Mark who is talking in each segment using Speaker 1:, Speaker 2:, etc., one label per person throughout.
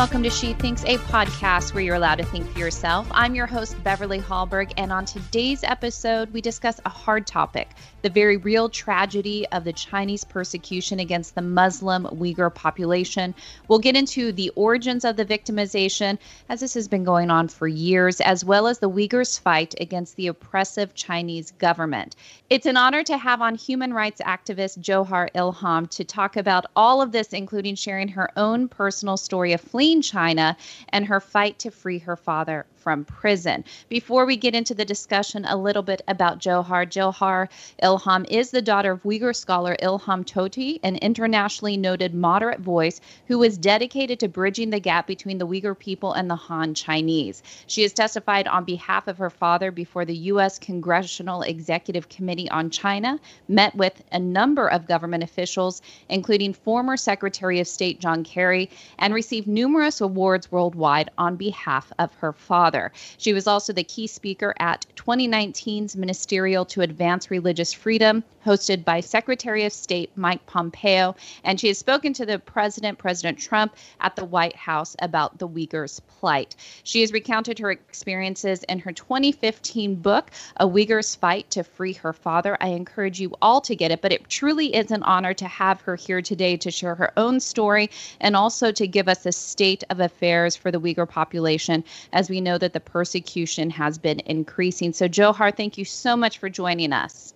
Speaker 1: welcome to She Thinks, a podcast where you're allowed to think for yourself. I'm your host, Beverly Hallberg, and on today's episode, we discuss a hard topic the very real tragedy of the Chinese persecution against the Muslim Uyghur population. We'll get into the origins of the victimization, as this has been going on for years, as well as the Uyghurs' fight against the oppressive Chinese government. It's an honor to have on human rights activist Jewher Ilham to talk about all of this, including sharing her own personal story of fleeing China and her fight to free her father from prison. Before we get into the discussion, a little bit about Jewher. Jewher Ilham is the daughter of Uyghur scholar Ilham Tohti, an internationally noted moderate voice who is dedicated to bridging the gap between the Uyghur people and the Han Chinese. She has testified on behalf of her father before the U.S. Congressional Executive Committee on China, met with a number of government officials, including former Secretary of State John Kerry, and received numerous awards worldwide on behalf of her father father. She was also the key speaker at 2019's Ministerial to Advance Religious Freedom, hosted by Secretary of State Mike Pompeo, and she has spoken to the President, President Trump, at the White House about the Uyghurs' plight. She has recounted her experiences in her 2015 book, A Uyghur's Fight to Free Her Father. I encourage you all to get it, but it truly is an honor to have her here today to share her own story and also to give us a state of affairs for the Uyghur population as we know that the persecution has been increasing. So, Jewher, thank you so much for joining us.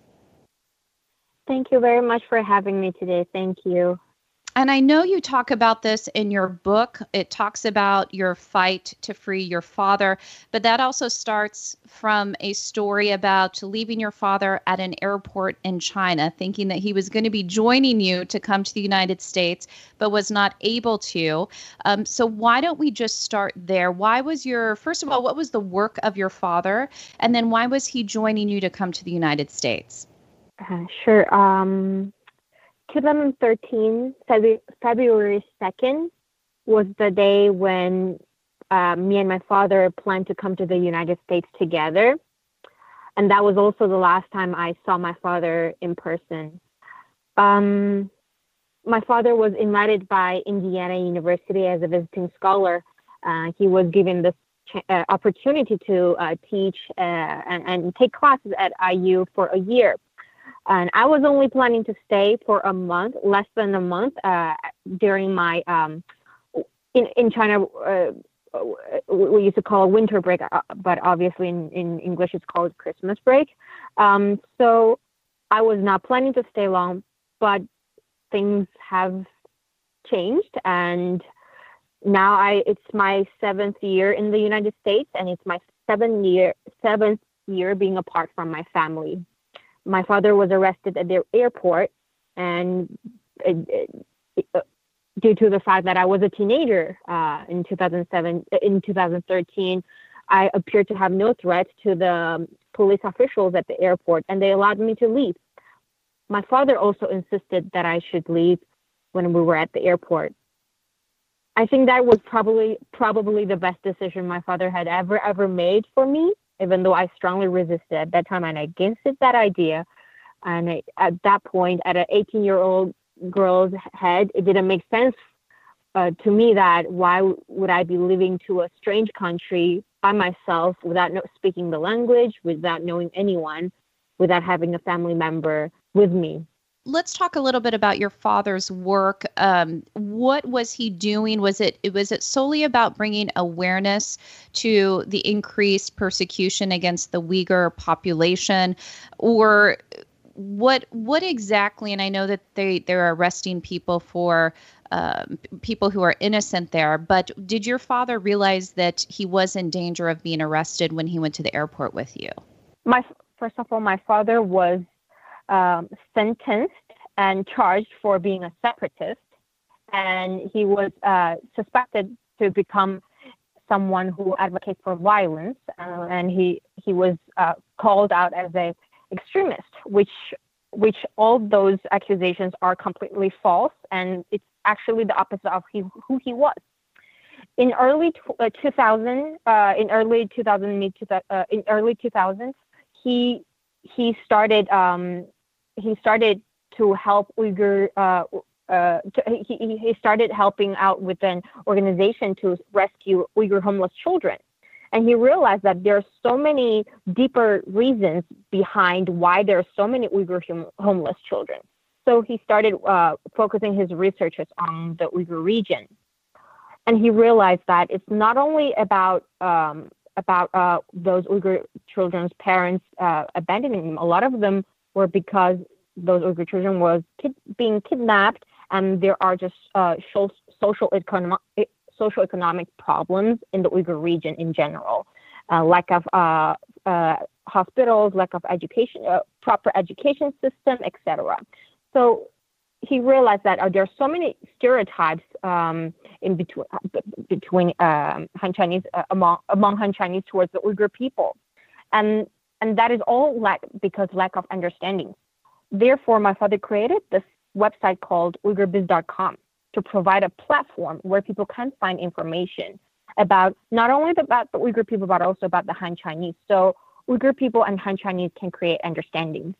Speaker 2: Thank you very much for having me today. Thank you.
Speaker 1: And I know you talk about this in your book. It talks about your fight to free your father, but that also starts from a story about leaving your father at an airport in China, thinking that he was going to be joining you to come to the United States, but was not able to. Um, so, why don't we just start there? Why was your, first of all, what was the work of your father? And then why was he joining you to come to the United States?
Speaker 2: Uh, sure. Um, 2013, February 2nd, was the day when uh, me and my father planned to come to the United States together. And that was also the last time I saw my father in person. Um, my father was invited by Indiana University as a visiting scholar. Uh, he was given this ch- uh, opportunity to uh, teach uh, and, and take classes at IU for a year. And I was only planning to stay for a month, less than a month, uh, during my um, in in China. Uh, we used to call winter break, uh, but obviously in, in English it's called Christmas break. Um, so I was not planning to stay long, but things have changed, and now I it's my seventh year in the United States, and it's my seventh year seventh year being apart from my family my father was arrested at the airport, and it, it, uh, due to the fact that I was a teenager uh, in 2007, in 2013, I appeared to have no threat to the police officials at the airport, and they allowed me to leave. My father also insisted that I should leave when we were at the airport. I think that was probably probably the best decision my father had ever ever made for me even though I strongly resisted at that time and against that idea. And I, at that point, at an 18 year old girl's head, it didn't make sense uh, to me that why would I be living to a strange country by myself without no, speaking the language, without knowing anyone, without having a family member with me
Speaker 1: let's talk a little bit about your father's work. Um, what was he doing? Was it was it solely about bringing awareness to the increased persecution against the Uyghur population, or what what exactly? And I know that they they're arresting people for. Um, people who are innocent there, but did your father realize that he was in danger of being arrested when he went to the airport with you?
Speaker 2: My first of all, my father was um, sentenced and charged for being a separatist, and he was uh, suspected to become someone who advocates for violence, uh, and he he was uh, called out as a extremist, which which all those accusations are completely false, and it's actually the opposite of he, who he was. In early uh, 2000, uh, in early 2000, mid uh, in early 2000, he he started um, he started to help Uyghur uh, uh, he, he started helping out with an organization to rescue Uyghur homeless children. And he realized that there are so many deeper reasons behind why there are so many Uyghur hum- homeless children. So he started uh, focusing his researches on the Uyghur region. And he realized that it's not only about um, about uh, those Uyghur children's parents uh, abandoning them. A lot of them were because those Uyghur children was kid- being kidnapped, and there are just uh, social economic social economic problems in the Uyghur region in general, uh, lack of uh, uh, hospitals, lack of education, proper education system, etc. So he realized that there are so many stereotypes um, in between between um, Han Chinese uh, among among Han Chinese towards the Uyghur people, and and that is all lack because lack of understanding. Therefore, my father created this website called UighurBiz.com to provide a platform where people can find information about not only about the Uyghur people but also about the Han Chinese. So Uyghur people and Han Chinese can create understandings.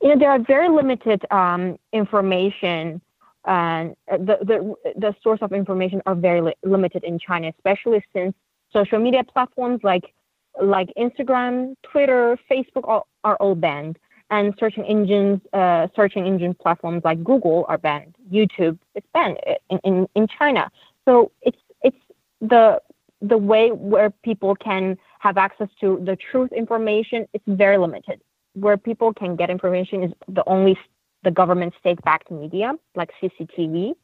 Speaker 2: You know, there are very limited um, information and the, the, the source of information are very li- limited in China, especially since social media platforms like like Instagram, Twitter, Facebook are, are all banned, and searching engines, uh, searching engine platforms like Google are banned. YouTube is banned in, in, in China. So it's it's the the way where people can have access to the truth information is very limited. Where people can get information is the only the government state-backed media like CCTV.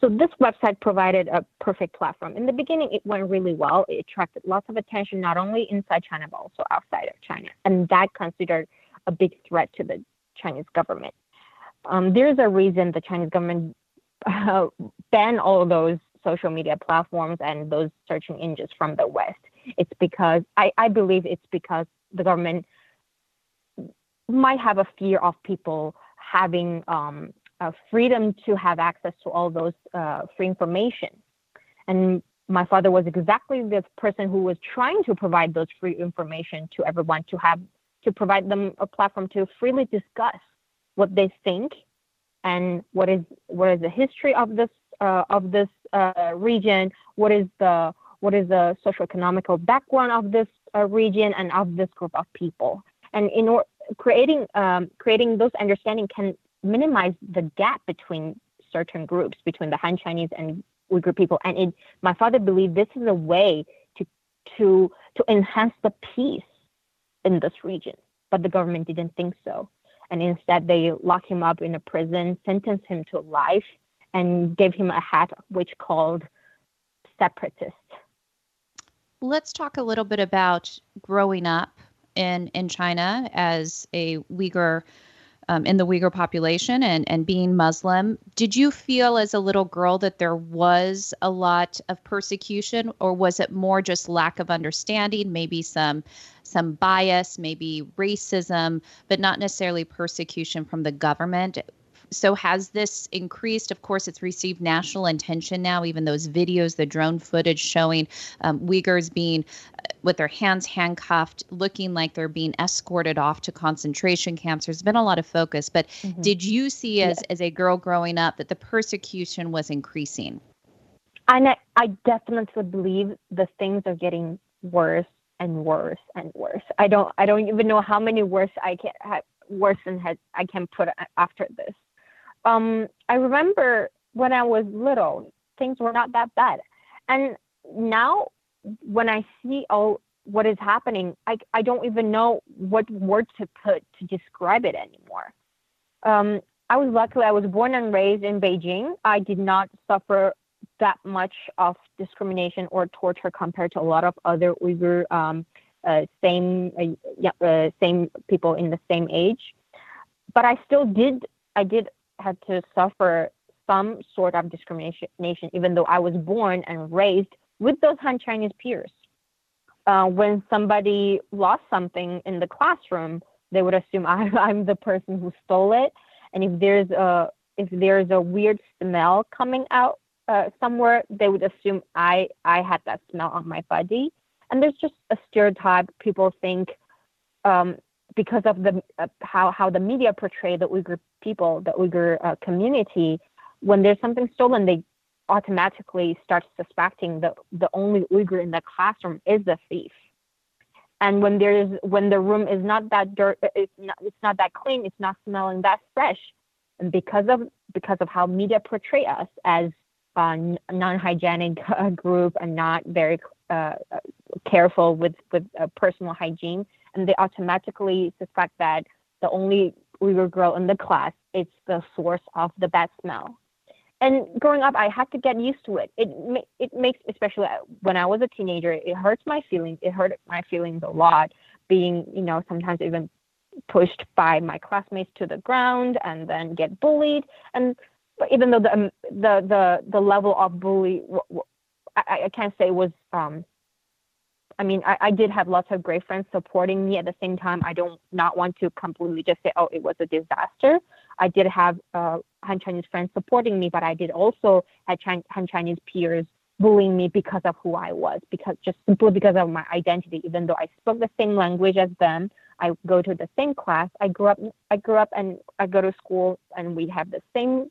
Speaker 2: So this website provided a perfect platform. In the beginning, it went really well. It attracted lots of attention, not only inside China, but also outside of China. And that considered a big threat to the Chinese government. Um, there's a reason the Chinese government uh, banned all those social media platforms and those searching engines from the West. It's because I, I believe it's because the government might have a fear of people having um, freedom to have access to all those uh, free information. And my father was exactly the person who was trying to provide those free information to everyone to have to provide them a platform to freely discuss what they think and what is what is the history of this uh, of this uh, region, what is the what is the socio-economical background of this uh, region and of this group of people. And in order creating um, creating those understanding can minimize the gap between certain groups between the Han Chinese and Uyghur people. And it, my father believed this is a way to to to enhance the peace in this region. But the government didn't think so, and instead they locked him up in a prison, sentenced him to life, and gave him a hat which called separatist.
Speaker 1: Let's talk a little bit about growing up in in China as a Uyghur um, in the Uyghur population and and being Muslim. Did you feel as a little girl that there was a lot of persecution, or was it more just lack of understanding, maybe some some bias, maybe racism, but not necessarily persecution from the government? So has this increased? Of course, it's received national attention now. Even those videos, the drone footage showing um, Uyghurs being uh, with their hands handcuffed, looking like they're being escorted off to concentration camps. There's been a lot of focus, but mm-hmm. did you see as as a girl growing up that the persecution was increasing?
Speaker 2: And I, I definitely believe the things are getting worse and worse and worse. I don't I don't even know how many worse I can have worse than I can put after this um, I remember when I was little, things were not that bad. And now when I see all what is happening, I, I don't even know what word to put to describe it anymore. Um, I was lucky I was born and raised in Beijing. I did not suffer that much of discrimination or torture compared to a lot of other Uyghur um, uh, same uh, uh, same people in the same age. But I still did I did had to suffer some sort of discrimination, even though I was born and raised with those Han Chinese peers. Uh, when somebody lost something in the classroom, they would assume I, I'm the person who stole it. And if there's a if there's a weird smell coming out uh, somewhere, they would assume I I had that smell on my body. And there's just a stereotype. People think um, because of the uh, how how the media portray the Uyghur people, the Uyghur uh, community, when there's something stolen, they automatically start suspecting that the only Uyghur in the classroom is the thief. And when there's when the room is not that dirt, it's not, it's not that clean, it's not smelling that fresh, and because of because of how media portray us as a non-hygienic group and not very uh, careful with with uh, personal hygiene, and they automatically suspect that the only Uyghur girl in the class is the source of the bad smell and growing up, I had to get used to it. It it makes, especially when I was a teenager, it hurts my feelings. It hurt my feelings a lot. Being, you know, sometimes even pushed by my classmates to the ground and then get bullied. And even though the um, the the the level of bully, I, I can't say was um I mean, I, I did have lots of great friends supporting me. At the same time, I don't not want to completely just say, oh, it was a disaster. I did have uh, Han Chinese friends supporting me, but I did also have Han Chinese peers bullying me because of who I was, because just simply because of my identity. Even though I spoke the same language as them, I go to the same class. I grew up. I grew up and I go to school, and we have the same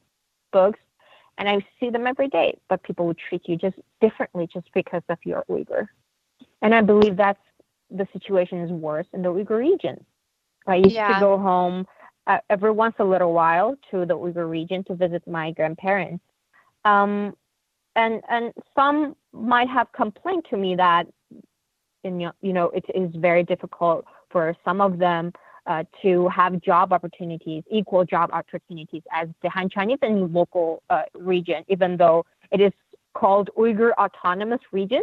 Speaker 2: books, and I see them every day. But people would treat you just differently just because of your Uyghur. And I believe that's the situation is worse in the Uyghur region. I used yeah. to go home uh, every once a little while to the Uyghur region to visit my grandparents. Um, and and some might have complained to me that in, you know it is very difficult for some of them uh, to have job opportunities, equal job opportunities as the Han Chinese in local uh, region, even though it is called Uyghur Autonomous Region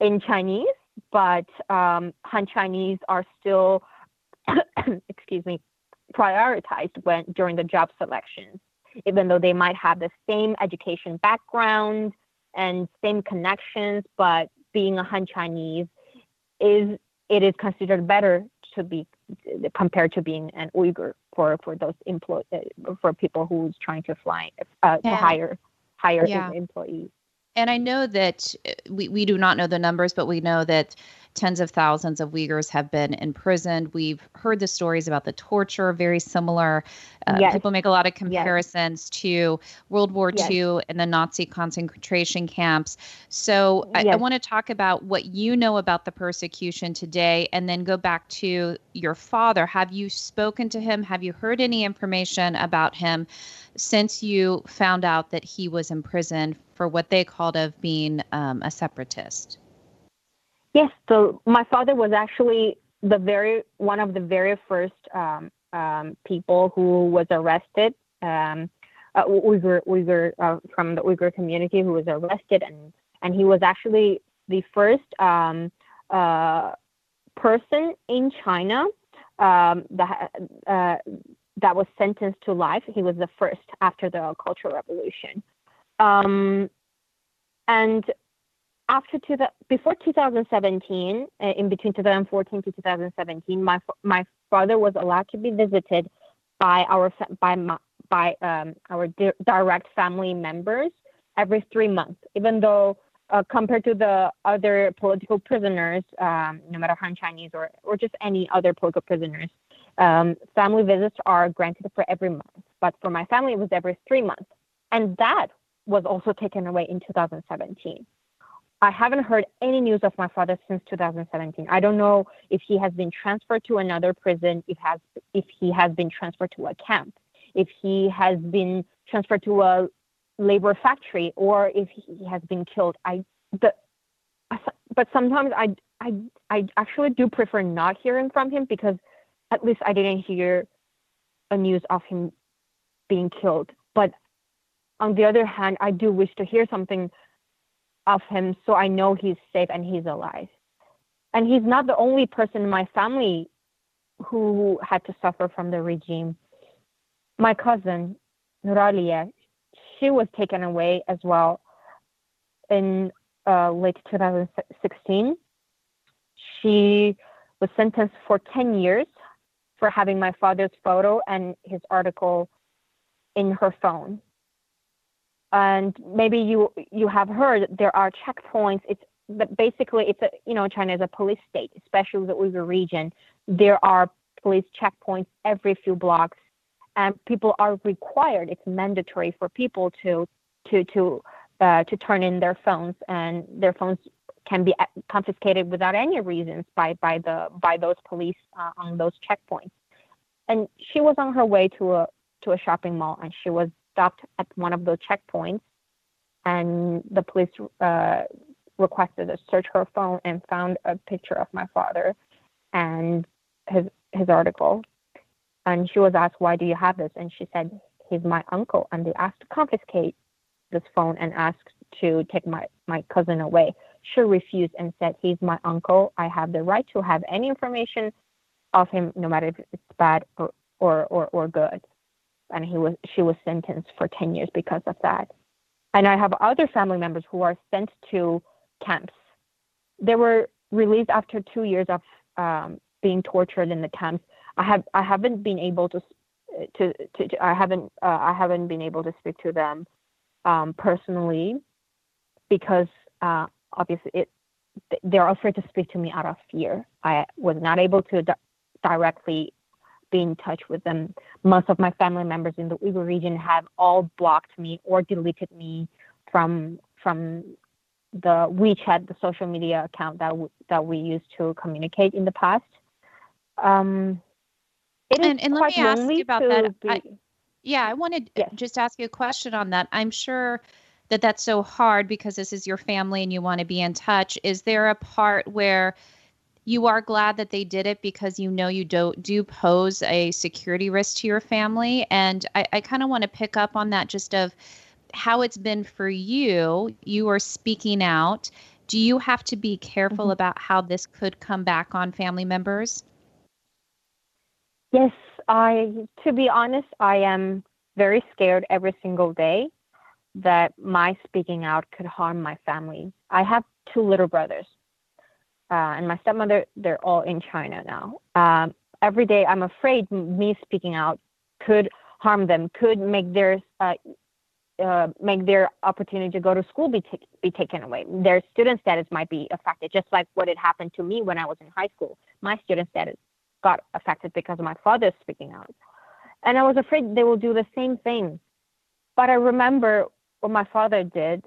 Speaker 2: in Chinese, but um, Han Chinese are still, excuse me, prioritized when during the job selections, even though they might have the same education background and same connections, but being a Han Chinese is it is considered better to be compared to being an Uyghur for for those employ for people who's trying to fly uh, yeah. to hire hire yeah. employees
Speaker 1: and I know that uh, we, we do not know the numbers, but we know that tens of thousands of Uyghurs have been imprisoned. We've heard the stories about the torture, very similar. Uh, yes. People make a lot of comparisons yes. to World War yes. II and the Nazi concentration camps. So I, I want to talk about what you know about the persecution today and then go back to your father. Have you spoken to him? Have you heard any information about him since you found out that he was imprisoned for what they called of being um, a separatist?
Speaker 2: Yes, so my father was actually the very one of the very first um, um, people who was arrested. Um, uh, Uyghur, Uyghur uh, from the Uyghur community who was arrested, and and he was actually the first um, uh, person in China um, that uh, that was sentenced to life. He was the first after the Cultural Revolution. Um, and after two, before 2017, uh, in between 2014 to 2017, my my father was allowed to be visited by our by by um, our di- direct family members every three months. Even though uh, compared to the other political prisoners, um, no matter Han Chinese or or just any other political prisoners, um, family visits are granted for every month. But for my family, it was every three months, and that was also taken away in 2017. I haven't heard any news of my father since 2017. I don't know if he has been transferred to another prison, if has if he has been transferred to a camp, if he has been transferred to a labor factory, or if he has been killed. I the but sometimes I I I actually do prefer not hearing from him because at least I didn't hear a news of him being killed. But on the other hand, I do wish to hear something of him so I know he's safe and he's alive. And he's not the only person in my family who had to suffer from the regime. My cousin, Nuralia, she was taken away as well in uh, late 2016. She was sentenced for 10 years for having my father's photo and his article in her phone and maybe you you have heard there are checkpoints. It's basically it's a you know China is a police state, especially the Uyghur region. There are police checkpoints every few blocks, and people are required. It's mandatory for people to to to uh, to turn in their phones, and their phones can be uh, confiscated without any reasons by by the by those police uh, on those checkpoints. And she was on her way to a to a shopping mall, and she was stopped at one of those checkpoints, and the police uh, requested to search her phone and found a picture of my father and his his article. And she was asked, "Why do you have this?" And she said, "He's my uncle." And they asked to confiscate this phone and asked to take my my cousin away. She refused and said, "He's my uncle. I have the right to have any information of him, no matter if it's bad or or or, or good." And he was she was sentenced for ten years because of that. And I have other family members who are sent to camps. They were released after two years of um, being tortured in the camps. I have I haven't been able to to, to, to I haven't uh, I haven't been able to speak to them um, personally because uh, obviously it they're afraid to speak to me out of fear. I was not able to di- directly be in touch with them. Most of my family members in the Uyghur region have all blocked me or deleted me from from the WeChat, the social media account that w- that we used to communicate in the past. Um,
Speaker 1: it and, and let me ask you about that. Be, I, yeah, I wanted yes. just ask you a question on that. I'm sure that that's so hard because this is your family and you want to be in touch. Is there a part where you are glad that they did it because you know you do do pose a security risk to your family? And I, I kind of want to pick up on that just of how it's been for you. You are speaking out. Do you have to be careful mm-hmm. about how this could come back on family members?
Speaker 2: Yes, I to be honest, I am very scared every single day that my speaking out could harm my family. I have two little brothers. Uh, and my stepmother, they're all in China now. Um, every day, I'm afraid me speaking out could harm them, could make their uh, uh, make their opportunity to go to school be, t- be taken away. Their student status might be affected, just like what had happened to me when I was in high school. My student status got affected because of my father speaking out. And I was afraid they will do the same thing. But I remember what my father did.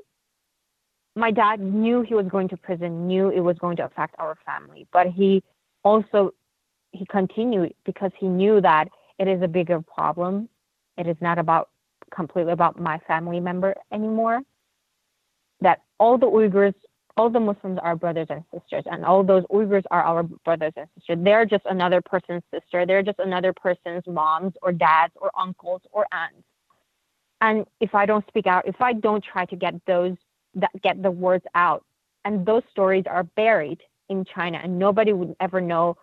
Speaker 2: My dad knew he was going to prison, knew it was going to affect our family, but he also he continued because he knew that it is a bigger problem. It is not about completely about my family member anymore. That all the Uyghurs, all the Muslims are brothers and sisters, and all those Uyghurs are our brothers and sisters. They're just another person's sister. They're just another person's moms or dads or uncles or aunts. And if I don't speak out, if I don't try to get those that get the words out, and those stories are buried in China, and nobody would ever know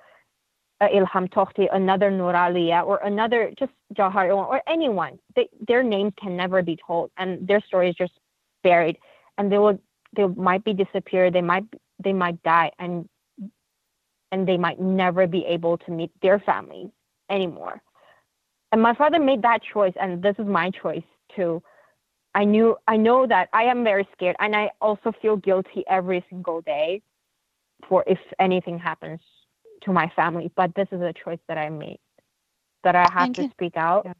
Speaker 2: uh, Ilham Tohti, another Nuraliya, or another just Jewher or anyone. They, their names can never be told, and their story is just buried, and they will they might be disappeared. They might they might die, and and they might never be able to meet their families anymore. And my father made that choice, and this is my choice too. I knew I know that I am very scared, and I also feel guilty every single day for if anything happens to my family, but this is a choice that I made that I have to speak out. Yeah.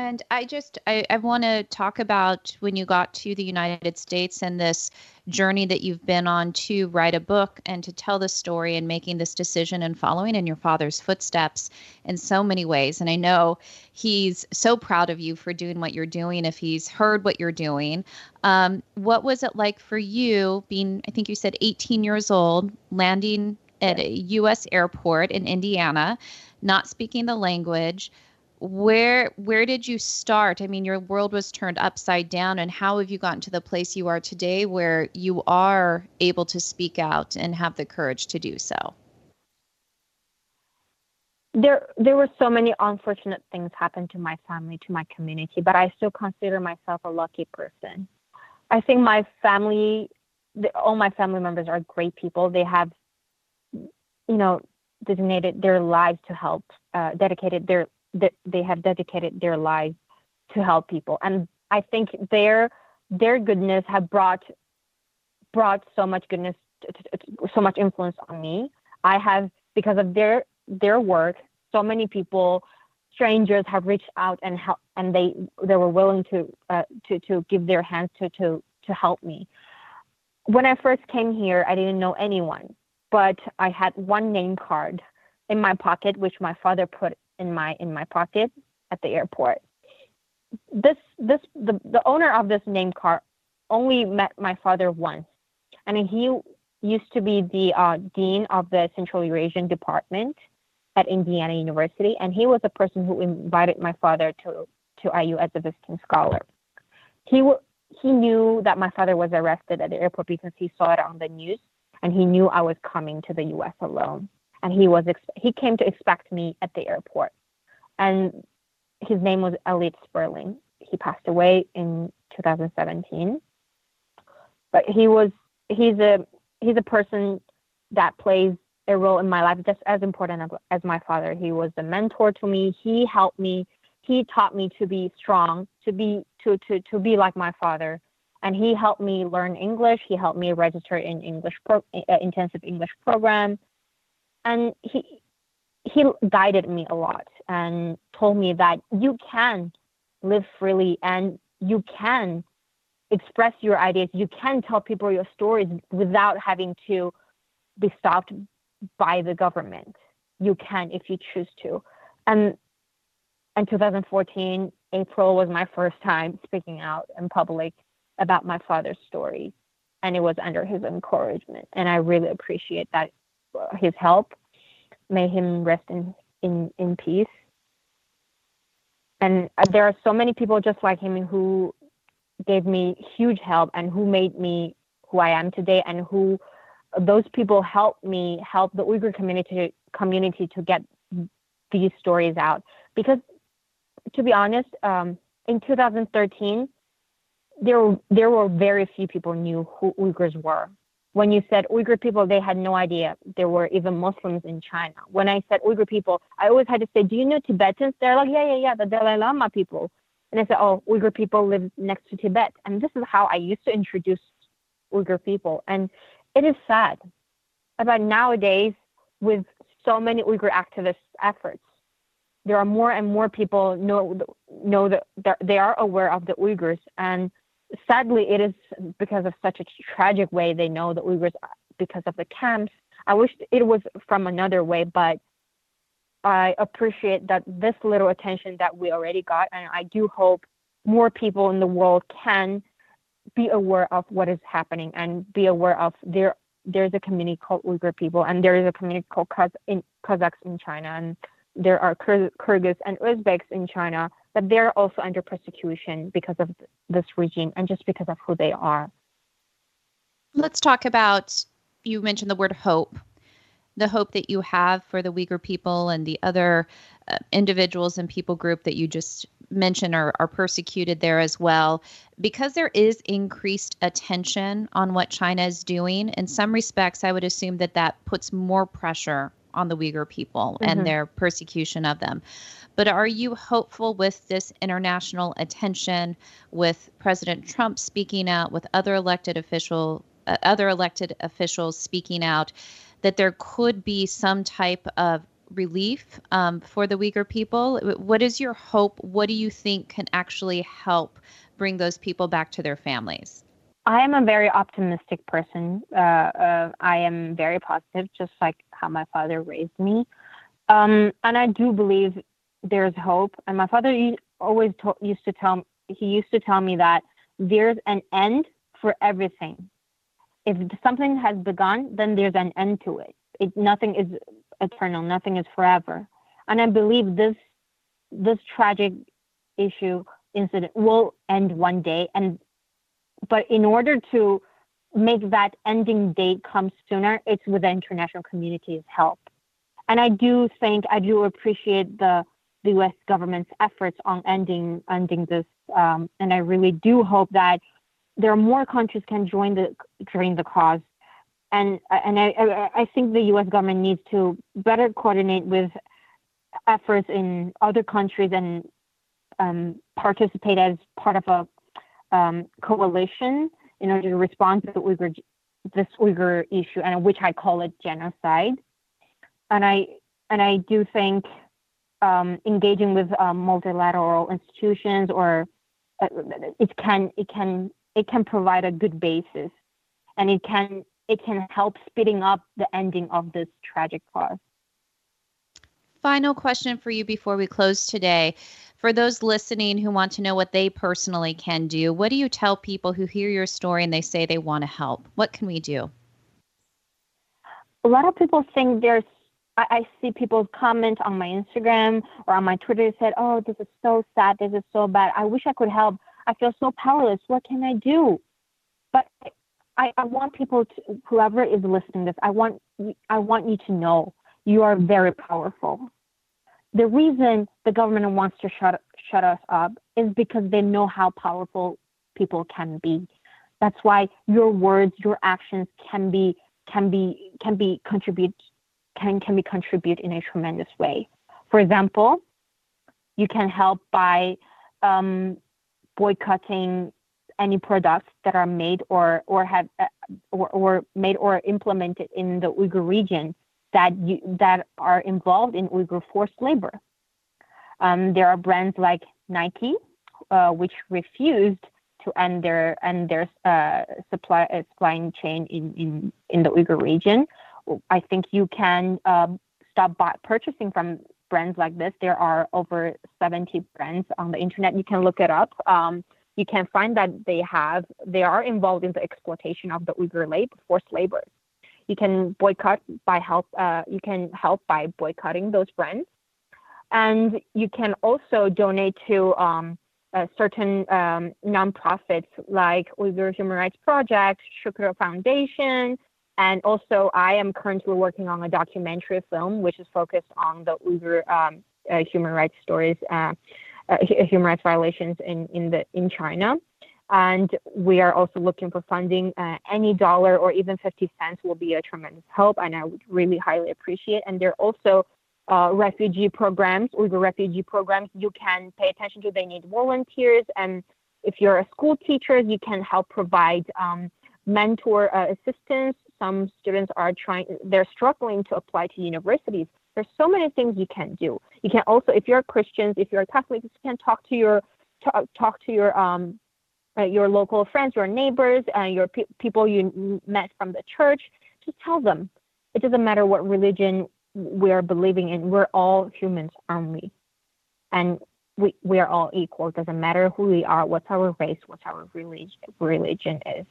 Speaker 1: And I just I, I want to talk about when you got to the United States and this journey that you've been on to write a book and to tell the story and making this decision and following in your father's footsteps in so many ways. And I know he's so proud of you for doing what you're doing. If he's heard what you're doing, um, what was it like for you being? I think you said 18 years old, landing at a U.S. airport in Indiana, not speaking the language where where did you start? I mean your world was turned upside down and how have you gotten to the place you are today where you are able to speak out and have the courage to do so?
Speaker 2: There there were so many unfortunate things happen to my family to my community but i still consider myself a lucky person. I think my family the, all my family members are great people. They have you know designated their lives to help uh, dedicated their that they have dedicated their lives to help people and i think their their goodness have brought brought so much goodness so much influence on me i have because of their their work. So many people, strangers, have reached out and help, and they they were willing to uh, to to give their hands to to to help me. When I first came here, I didn't know anyone, but I had one name card in my pocket, which my father put in my in my pocket at the airport. This this the, the owner of this name card only met my father once, and he used to be the uh, dean of the Central Eurasian department at Indiana University, and he was the person who invited my father to to IU as a visiting scholar. He w- he knew that my father was arrested at the airport because he saw it on the news, and he knew I was coming to the U.S. alone, and he was he came to expect me at the airport, and his name was Elliot Sperling. He passed away in 2017, but he was he's a he's a person that plays a role in my life just as important as my father. He was a mentor to me. He helped me. He taught me to be strong, to be to to to be like my father. And he helped me learn English. He helped me register in English pro, uh, intensive English program, and he he guided me a lot and told me that you can live freely and you can express your ideas. You can tell people your stories without having to be stopped by the government. You can if you choose to. And in 2014, April was my first time speaking out in public about my father's story. And it was under his encouragement. And I really appreciate that his help. May him rest in, in, in peace. And uh, there are so many people just like him who gave me huge help and who made me who I am today and who those people helped me help the Uyghur community community to get these stories out because to be honest um, in 2013 there there were very few people knew who Uyghurs were when you said Uyghur people they had no idea there were even Muslims in China when I said Uyghur people I always had to say do you know Tibetans they're like yeah yeah yeah the Dalai Lama people and I said, oh, Uyghur people live next to Tibet. And this is how I used to introduce Uyghur people. And it is sad. But nowadays, with so many Uyghur activist efforts, there are more and more people know know that they are aware of the Uyghurs. And sadly, it is because of such a tragic way they know the Uyghurs because of the camps. I wish it was from another way, but I appreciate that this little attention that we already got, and I do hope more people in the world can be aware of what is happening and be aware of there. There's a community called Uyghur people, and there is a community called Kaz- in, Kazakhs in China, and there are Kyr- Kyrgyz and Uzbeks in China, but they're also under persecution because of this regime and just because of who they are.
Speaker 1: Let's talk about. You mentioned the word hope the hope that you have for the Uyghur people and the other uh, individuals and people group that you just mentioned are, are persecuted there as well because there is increased attention on what China is doing in some respects I would assume that that puts more pressure on the Uyghur people mm-hmm. and their persecution of them but are you hopeful with this international attention with President Trump speaking out with other elected official uh, other elected officials speaking out that there could be some type of relief um, for the Uyghur people. What is your hope? What do you think can actually help bring those people back to their families?
Speaker 2: I am a very optimistic person. Uh, uh, I am very positive, just like how my father raised me. Um, and I do believe there's hope. And my father always to- used to tell he used to tell me that there's an end for everything if something has begun, then there's an end to it. it. Nothing is eternal. Nothing is forever. And I believe this this tragic issue incident will end one day. And but in order to make that ending date come sooner, it's with the international community's help. And I do think I do appreciate the the U.S. government's efforts on ending ending this. Um, and I really do hope that there are more countries can join the join the cause, and and I I think the U.S. government needs to better coordinate with efforts in other countries and um, participate as part of a um, coalition in order to respond to the Uyghur this Uyghur issue, and which I call it genocide. And I and I do think um, engaging with um, multilateral institutions or uh, it can it can it can provide a good basis, and it can it can help speeding up the ending of this tragic cause.
Speaker 1: Final question for you before we close today. For those listening who want to know what they personally can do, what do you tell people who hear your story and they say they want to help? What can we do?
Speaker 2: A lot of people think there's I, see people comment on my Instagram or on my Twitter said, "Oh, this is so sad. This is so bad. I wish I could help. I feel so powerless. What can I do?" But I, I want people to whoever is listening to this, I want I want you to know you are very powerful. The reason the government wants to shut shut us up is because they know how powerful people can be. That's why your words, your actions can be can be can be contribute can, can be contribute in a tremendous way. For example, you can help by um, boycotting any products that are made or or have uh, or, or made or implemented in the Uyghur region that you, that are involved in Uyghur forced labor. Um, there are brands like Nike, uh, which refused to end their end their uh, supply uh, supplying chain in, in in the Uyghur region, I think you can um, stop buy- purchasing from brands like this. There are over 70 brands on the internet. You can look it up. Um, you can find that they have they are involved in the exploitation of the Uyghur labor, forced labor. You can boycott by help. Uh, you can help by boycotting those brands, and you can also donate to um, certain um, nonprofits like Uyghur Human Rights Project, Shukra Foundation, and also, I am currently working on a documentary film which is focused on the Uyghur um, uh, human rights stories, uh, uh, human rights violations in in the in China. And we are also looking for funding. Uh, any dollar or even 50 cents will be a tremendous help, and I would really highly appreciate. And there are also uh, refugee programs, Uyghur refugee programs. You can pay attention to. They need volunteers, and if you're a school teacher, you can help provide um, mentor uh, assistance some students are trying they're struggling to apply to universities there's so many things you can do you can also if you're christians if you're catholics you can talk to your talk, talk to your um uh, your local friends your neighbors uh, your pe- people you met from the church just tell them. It doesn't matter what religion we're believing in. We're all humans aren't we? And we, we are all equal. It doesn't matter who we are what's our race what's our religion religion is.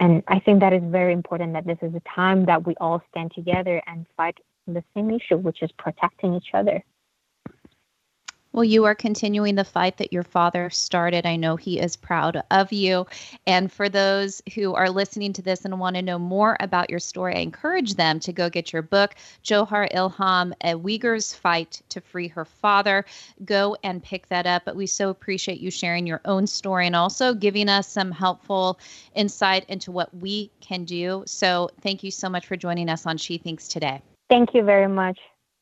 Speaker 2: And I think that is very important that this is a time that we all stand together and fight the same issue, which is protecting each other.
Speaker 1: Well, you are continuing the fight that your father started. I know he is proud of you. And for those who are listening to this and want to know more about your story, I encourage them to go get your book, Jewher Ilham, A Uyghur's Fight to Free Her Father. Go and pick that up. But we so appreciate you sharing your own story and also giving us some helpful insight into what we can do. So thank you so much for joining us on She Thinks today.
Speaker 2: Thank you very much.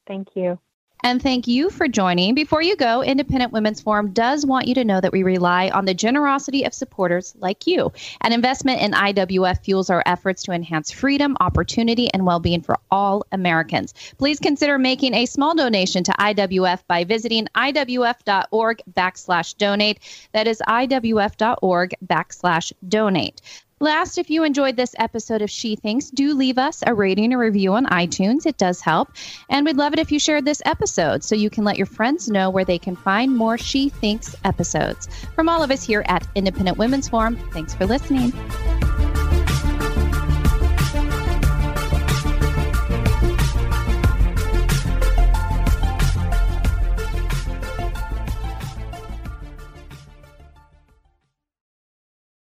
Speaker 2: Thank you.
Speaker 1: And thank you for joining. Before you go, Independent Women's Forum does want you to know that we rely on the generosity of supporters like you. An investment in IWF fuels our efforts to enhance freedom, opportunity, and well being for all Americans. Please consider making a small donation to IWF by visiting IWF.org backslash donate. That is IWF.org backslash donate. Last, if you enjoyed this episode of She Thinks, do leave us a rating or review on iTunes. It does help. And we'd love it if you shared this episode so you can let your friends know where they can find more She Thinks episodes. From all of us here at Independent Women's Forum, thanks for listening.